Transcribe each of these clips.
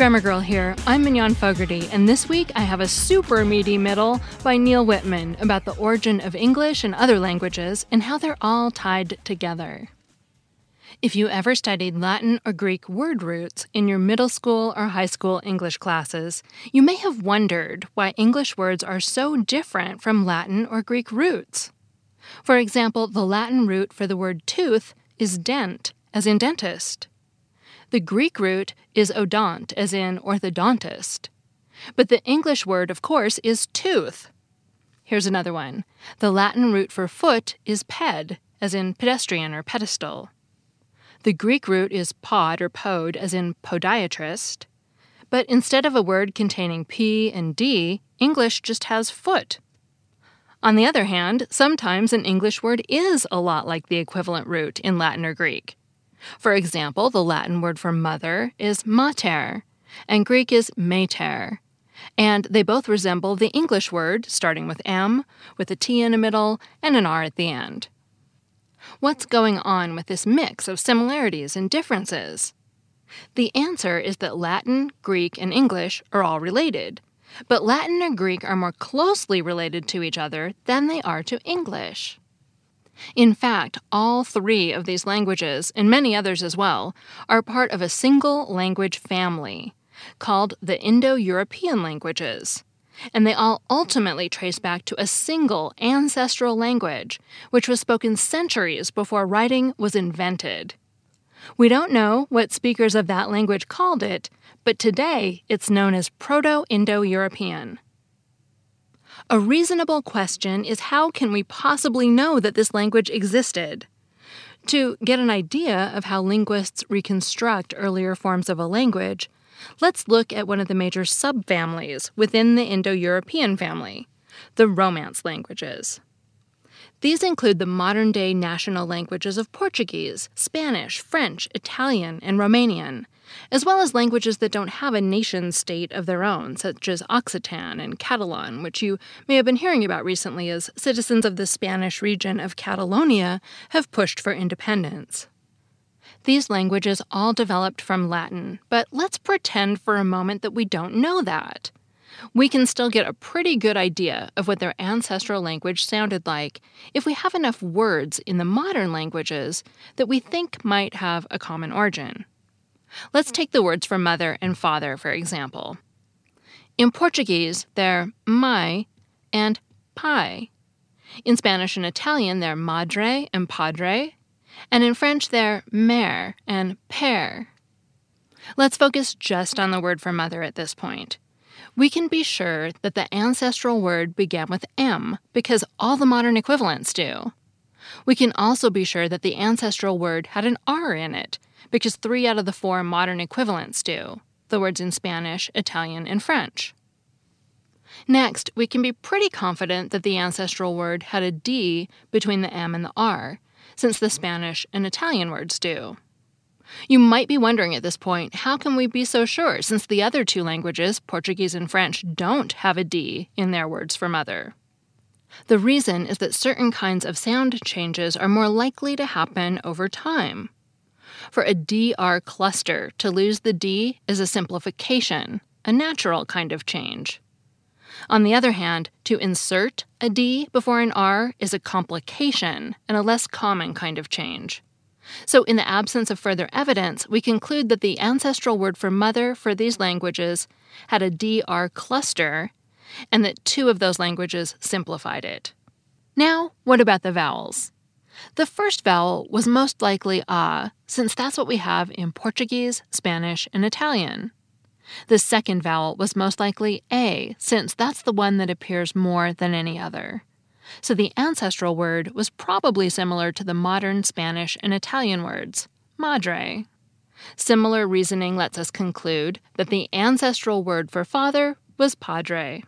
Grammar Girl here. I'm Mignon Fogarty, and this week I have a super meaty middle by Neal Whitman about the origin of English and other languages and how they're all tied together. If you ever studied Latin or Greek word roots in your middle school or high school English classes, you may have wondered why English words are so different from Latin or Greek roots. For example, the Latin root for the word tooth is dent, as in dentist. The Greek root is odont, as in orthodontist. But the English word, of course, is tooth. Here's another one. The Latin root for foot is ped, as in pedestrian or pedestal. The Greek root is pod or pod, as in podiatrist. But instead of a word containing P and D, English just has foot. On the other hand, sometimes an English word is a lot like the equivalent root in Latin or Greek. For example, the Latin word for mother is mater, and Greek is mater. And they both resemble the English word, starting with M, with a T in the middle, and an R at the end. What's going on with this mix of similarities and differences? The answer is that Latin, Greek, and English are all related, but Latin and Greek are more closely related to each other than they are to English. In fact, all three of these languages, and many others as well, are part of a single language family called the Indo European languages. And they all ultimately trace back to a single ancestral language, which was spoken centuries before writing was invented. We don't know what speakers of that language called it, but today it's known as Proto Indo European. A reasonable question is how can we possibly know that this language existed? To get an idea of how linguists reconstruct earlier forms of a language, let's look at one of the major subfamilies within the Indo European family the Romance languages. These include the modern day national languages of Portuguese, Spanish, French, Italian, and Romanian, as well as languages that don't have a nation state of their own, such as Occitan and Catalan, which you may have been hearing about recently as citizens of the Spanish region of Catalonia have pushed for independence. These languages all developed from Latin, but let's pretend for a moment that we don't know that we can still get a pretty good idea of what their ancestral language sounded like if we have enough words in the modern languages that we think might have a common origin. Let's take the words for mother and father, for example. In Portuguese, they're mãe and pai. In Spanish and Italian, they're madre and padre. And in French, they're mère and père. Let's focus just on the word for mother at this point we can be sure that the ancestral word began with M because all the modern equivalents do. We can also be sure that the ancestral word had an R in it because three out of the four modern equivalents do the words in Spanish, Italian, and French. Next, we can be pretty confident that the ancestral word had a D between the M and the R, since the Spanish and Italian words do. You might be wondering at this point how can we be so sure since the other two languages, Portuguese and French, don't have a D in their words for mother? The reason is that certain kinds of sound changes are more likely to happen over time. For a DR cluster, to lose the D is a simplification, a natural kind of change. On the other hand, to insert a D before an R is a complication and a less common kind of change. So, in the absence of further evidence, we conclude that the ancestral word for mother for these languages had a DR cluster, and that two of those languages simplified it. Now, what about the vowels? The first vowel was most likely a, since that's what we have in Portuguese, Spanish, and Italian. The second vowel was most likely a, since that's the one that appears more than any other so the ancestral word was probably similar to the modern Spanish and Italian words, madre. Similar reasoning lets us conclude that the ancestral word for father was padre.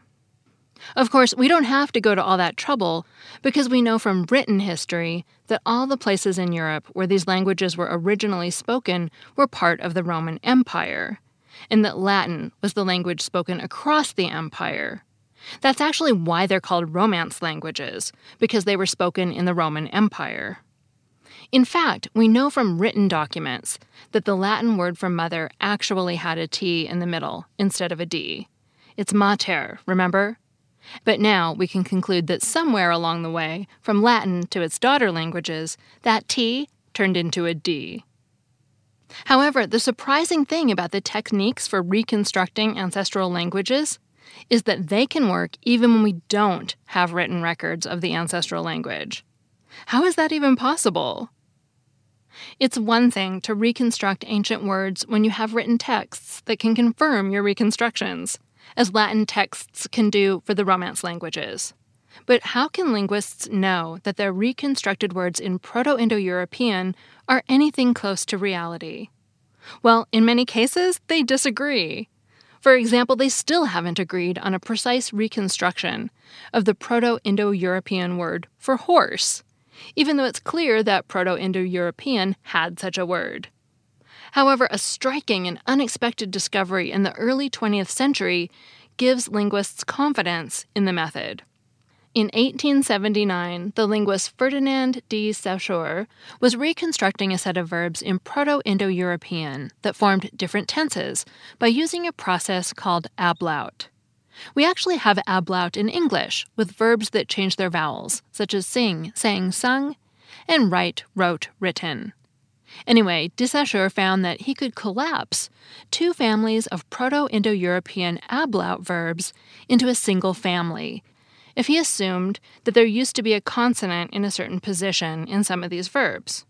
Of course, we don't have to go to all that trouble because we know from written history that all the places in Europe where these languages were originally spoken were part of the Roman Empire, and that Latin was the language spoken across the empire, that's actually why they're called Romance languages, because they were spoken in the Roman Empire. In fact, we know from written documents that the Latin word for mother actually had a T in the middle instead of a D. It's mater, remember? But now we can conclude that somewhere along the way, from Latin to its daughter languages, that T turned into a D. However, the surprising thing about the techniques for reconstructing ancestral languages is that they can work even when we don't have written records of the ancestral language. How is that even possible? It's one thing to reconstruct ancient words when you have written texts that can confirm your reconstructions, as Latin texts can do for the Romance languages. But how can linguists know that their reconstructed words in Proto Indo European are anything close to reality? Well, in many cases, they disagree. For example, they still haven't agreed on a precise reconstruction of the Proto Indo European word for horse, even though it's clear that Proto Indo European had such a word. However, a striking and unexpected discovery in the early 20th century gives linguists confidence in the method. In 1879, the linguist Ferdinand de Saussure was reconstructing a set of verbs in Proto Indo European that formed different tenses by using a process called ablaut. We actually have ablaut in English with verbs that change their vowels, such as sing, sang, sung, and write, wrote, written. Anyway, Saussure found that he could collapse two families of Proto Indo European ablaut verbs into a single family if he assumed that there used to be a consonant in a certain position in some of these verbs.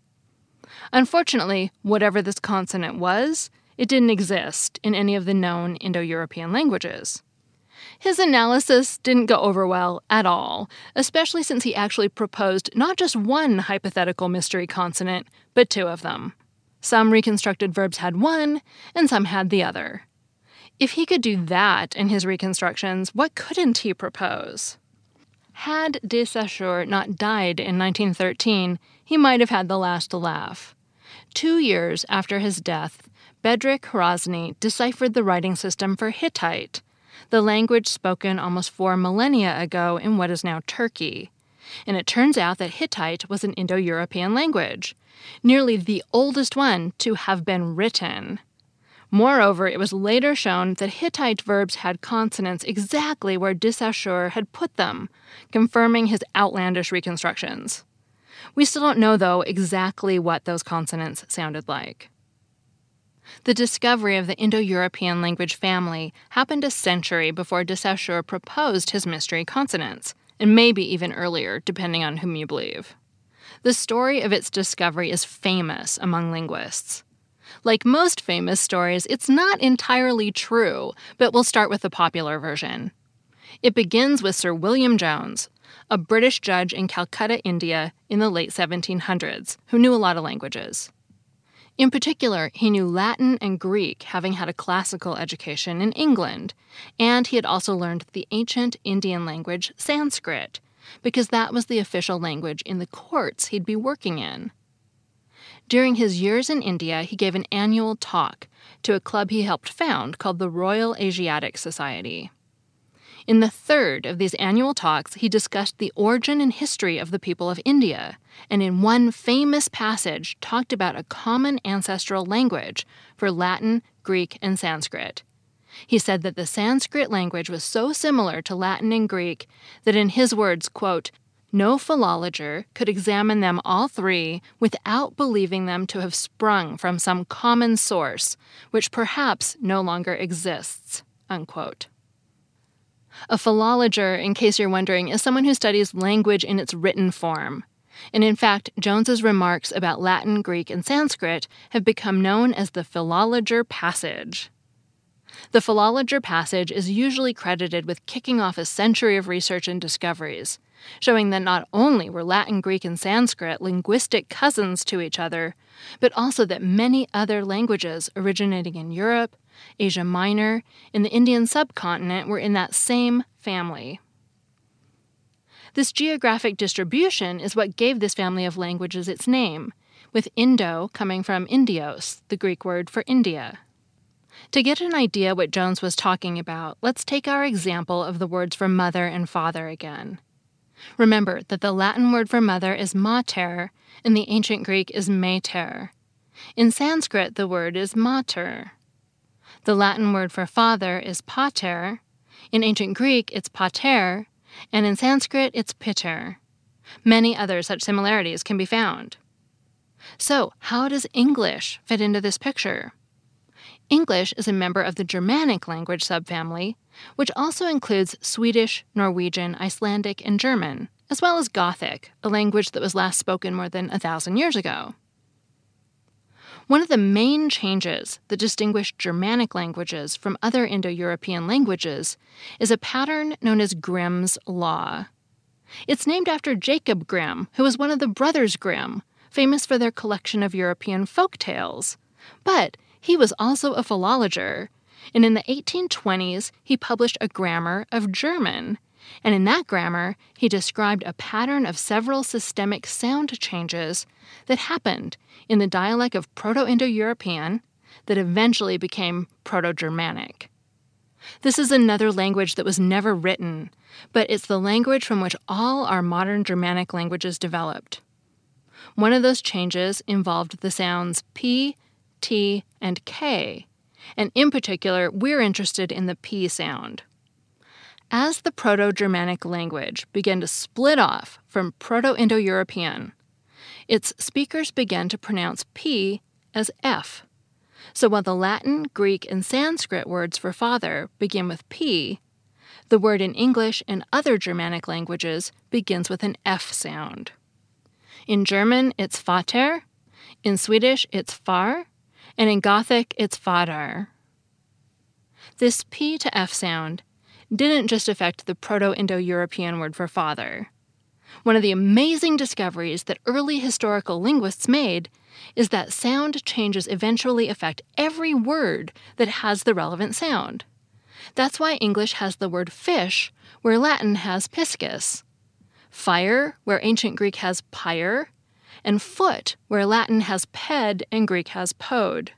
Unfortunately, whatever this consonant was, it didn't exist in any of the known Indo European languages. His analysis didn't go over well at all, especially since he actually proposed not just one hypothetical mystery consonant, but two of them. Some reconstructed verbs had one, and some had the other. If he could do that in his reconstructions, what couldn't he propose? Had de Saussure not died in 1913, he might have had the last laugh. Two years after his death, Bedřich Hrozný deciphered the writing system for Hittite, the language spoken almost four millennia ago in what is now Turkey. And it turns out that Hittite was an Indo European language, nearly the oldest one to have been written. Moreover, it was later shown that Hittite verbs had consonants exactly where de had put them, confirming his outlandish reconstructions. We still don't know, though, exactly what those consonants sounded like. The discovery of the Indo European language family happened a century before de Saussure proposed his mystery consonants, and maybe even earlier, depending on whom you believe. The story of its discovery is famous among linguists. Like most famous stories, it's not entirely true, but we'll start with the popular version. It begins with Sir William Jones, a British judge in Calcutta, India, in the late 1700s, who knew a lot of languages. In particular, he knew Latin and Greek, having had a classical education in England, and he had also learned the ancient Indian language Sanskrit, because that was the official language in the courts he'd be working in. During his years in India, he gave an annual talk to a club he helped found called the Royal Asiatic Society. In the third of these annual talks, he discussed the origin and history of the people of India, and in one famous passage talked about a common ancestral language for Latin, Greek, and Sanskrit. He said that the Sanskrit language was so similar to Latin and Greek that, in his words, quote, no philologer could examine them all three without believing them to have sprung from some common source, which perhaps no longer exists. Unquote. A philologer, in case you're wondering, is someone who studies language in its written form. And in fact, Jones's remarks about Latin, Greek, and Sanskrit have become known as the philologer passage. The philologer passage is usually credited with kicking off a century of research and discoveries, showing that not only were Latin, Greek, and Sanskrit linguistic cousins to each other, but also that many other languages originating in Europe, Asia Minor, and the Indian subcontinent were in that same family. This geographic distribution is what gave this family of languages its name, with Indo coming from Indios, the Greek word for India. To get an idea what Jones was talking about, let's take our example of the words for mother and father again. Remember that the Latin word for mother is mater, and the ancient Greek is mater. In Sanskrit, the word is mater. The Latin word for father is pater. In ancient Greek, it's pater, and in Sanskrit, it's piter. Many other such similarities can be found. So, how does English fit into this picture? English is a member of the Germanic language subfamily, which also includes Swedish, Norwegian, Icelandic, and German, as well as Gothic, a language that was last spoken more than a thousand years ago. One of the main changes that distinguish Germanic languages from other Indo European languages is a pattern known as Grimm's Law. It's named after Jacob Grimm, who was one of the brothers Grimm, famous for their collection of European folk tales. But he was also a philologer, and in the 1820s he published a grammar of German. And in that grammar, he described a pattern of several systemic sound changes that happened in the dialect of Proto Indo European that eventually became Proto Germanic. This is another language that was never written, but it's the language from which all our modern Germanic languages developed. One of those changes involved the sounds P, T, and K, and in particular, we're interested in the P sound. As the Proto Germanic language began to split off from Proto Indo European, its speakers began to pronounce P as F. So while the Latin, Greek, and Sanskrit words for father begin with P, the word in English and other Germanic languages begins with an F sound. In German, it's Vater. In Swedish, it's Far and in Gothic, it's Fadar. This P to F sound didn't just affect the Proto Indo European word for father. One of the amazing discoveries that early historical linguists made is that sound changes eventually affect every word that has the relevant sound. That's why English has the word fish, where Latin has piscis, fire, where ancient Greek has pyre, and foot, where Latin has ped and Greek has pod.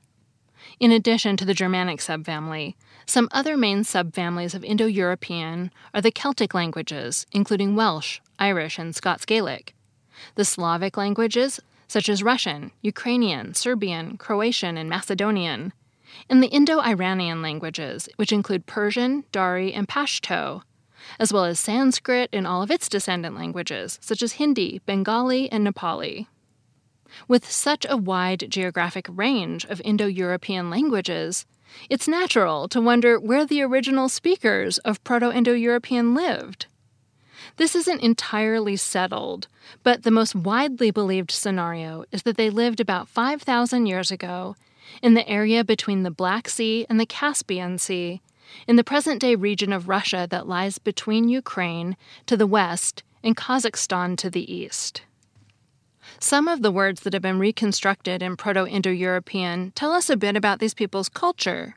In addition to the Germanic subfamily, some other main subfamilies of Indo European are the Celtic languages, including Welsh, Irish, and Scots Gaelic, the Slavic languages, such as Russian, Ukrainian, Serbian, Croatian, and Macedonian, and the Indo Iranian languages, which include Persian, Dari, and Pashto, as well as Sanskrit and all of its descendant languages, such as Hindi, Bengali, and Nepali. With such a wide geographic range of Indo European languages, it's natural to wonder where the original speakers of Proto Indo European lived. This isn't entirely settled, but the most widely believed scenario is that they lived about 5,000 years ago in the area between the Black Sea and the Caspian Sea, in the present day region of Russia that lies between Ukraine to the west and Kazakhstan to the east. Some of the words that have been reconstructed in Proto Indo European tell us a bit about these people's culture.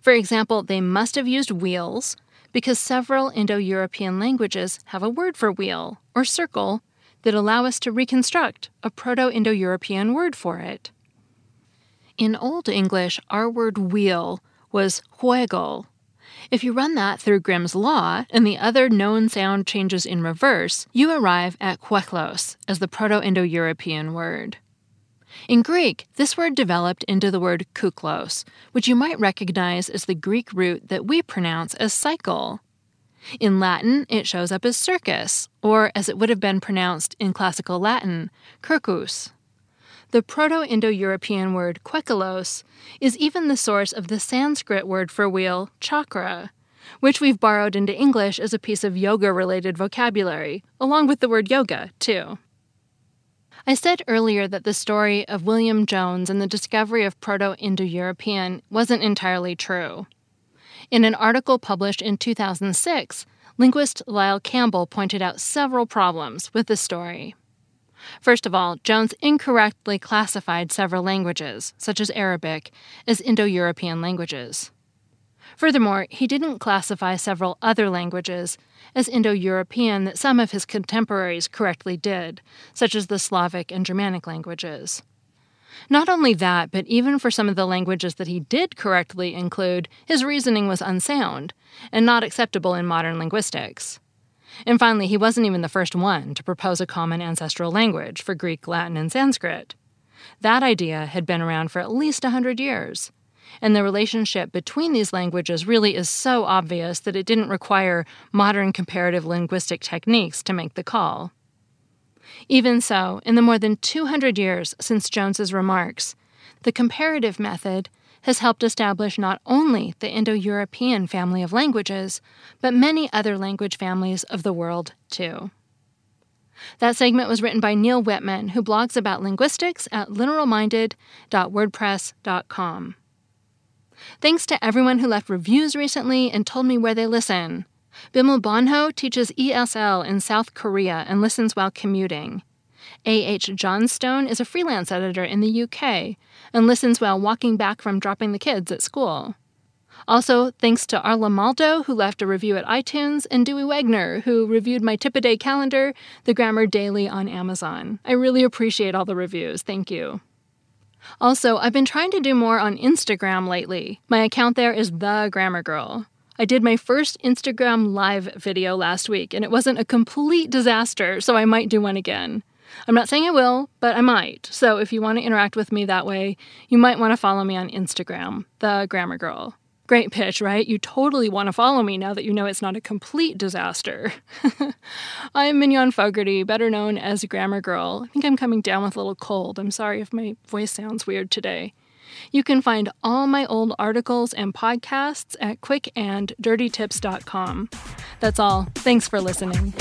For example, they must have used wheels because several Indo European languages have a word for wheel or circle that allow us to reconstruct a Proto Indo European word for it. In Old English, our word wheel was juego, if you run that through Grimm's law and the other known sound changes in reverse, you arrive at kweklos as the Proto Indo European word. In Greek, this word developed into the word kuklos, which you might recognize as the Greek root that we pronounce as cycle. In Latin, it shows up as circus, or as it would have been pronounced in classical Latin, circus. The Proto Indo European word kwekalos is even the source of the Sanskrit word for wheel, chakra, which we've borrowed into English as a piece of yoga related vocabulary, along with the word yoga, too. I said earlier that the story of William Jones and the discovery of Proto Indo European wasn't entirely true. In an article published in 2006, linguist Lyle Campbell pointed out several problems with the story. First of all, Jones incorrectly classified several languages, such as Arabic, as Indo European languages. Furthermore, he didn't classify several other languages as Indo European that some of his contemporaries correctly did, such as the Slavic and Germanic languages. Not only that, but even for some of the languages that he did correctly include, his reasoning was unsound and not acceptable in modern linguistics. And finally, he wasn't even the first one to propose a common ancestral language for Greek, Latin, and Sanskrit. That idea had been around for at least a hundred years. And the relationship between these languages really is so obvious that it didn't require modern comparative linguistic techniques to make the call. Even so, in the more than 200 years since Jones's remarks, the comparative method has helped establish not only the Indo European family of languages, but many other language families of the world, too. That segment was written by Neal Whitman, who blogs about linguistics at literalminded.wordpress.com. Thanks to everyone who left reviews recently and told me where they listen. Bimel Bonho teaches ESL in South Korea and listens while commuting. A.H. Johnstone is a freelance editor in the UK and listens while walking back from dropping the kids at school. Also, thanks to Arla Maldo, who left a review at iTunes, and Dewey Wagner, who reviewed my tip a day calendar, The Grammar Daily on Amazon. I really appreciate all the reviews. Thank you. Also, I've been trying to do more on Instagram lately. My account there is The Grammar Girl. I did my first Instagram live video last week, and it wasn't a complete disaster, so I might do one again. I'm not saying I will, but I might. So if you want to interact with me that way, you might want to follow me on Instagram, The Grammar Girl. Great pitch, right? You totally want to follow me now that you know it's not a complete disaster. I'm Mignon Fogarty, better known as Grammar Girl. I think I'm coming down with a little cold. I'm sorry if my voice sounds weird today. You can find all my old articles and podcasts at quickanddirtytips.com. That's all. Thanks for listening.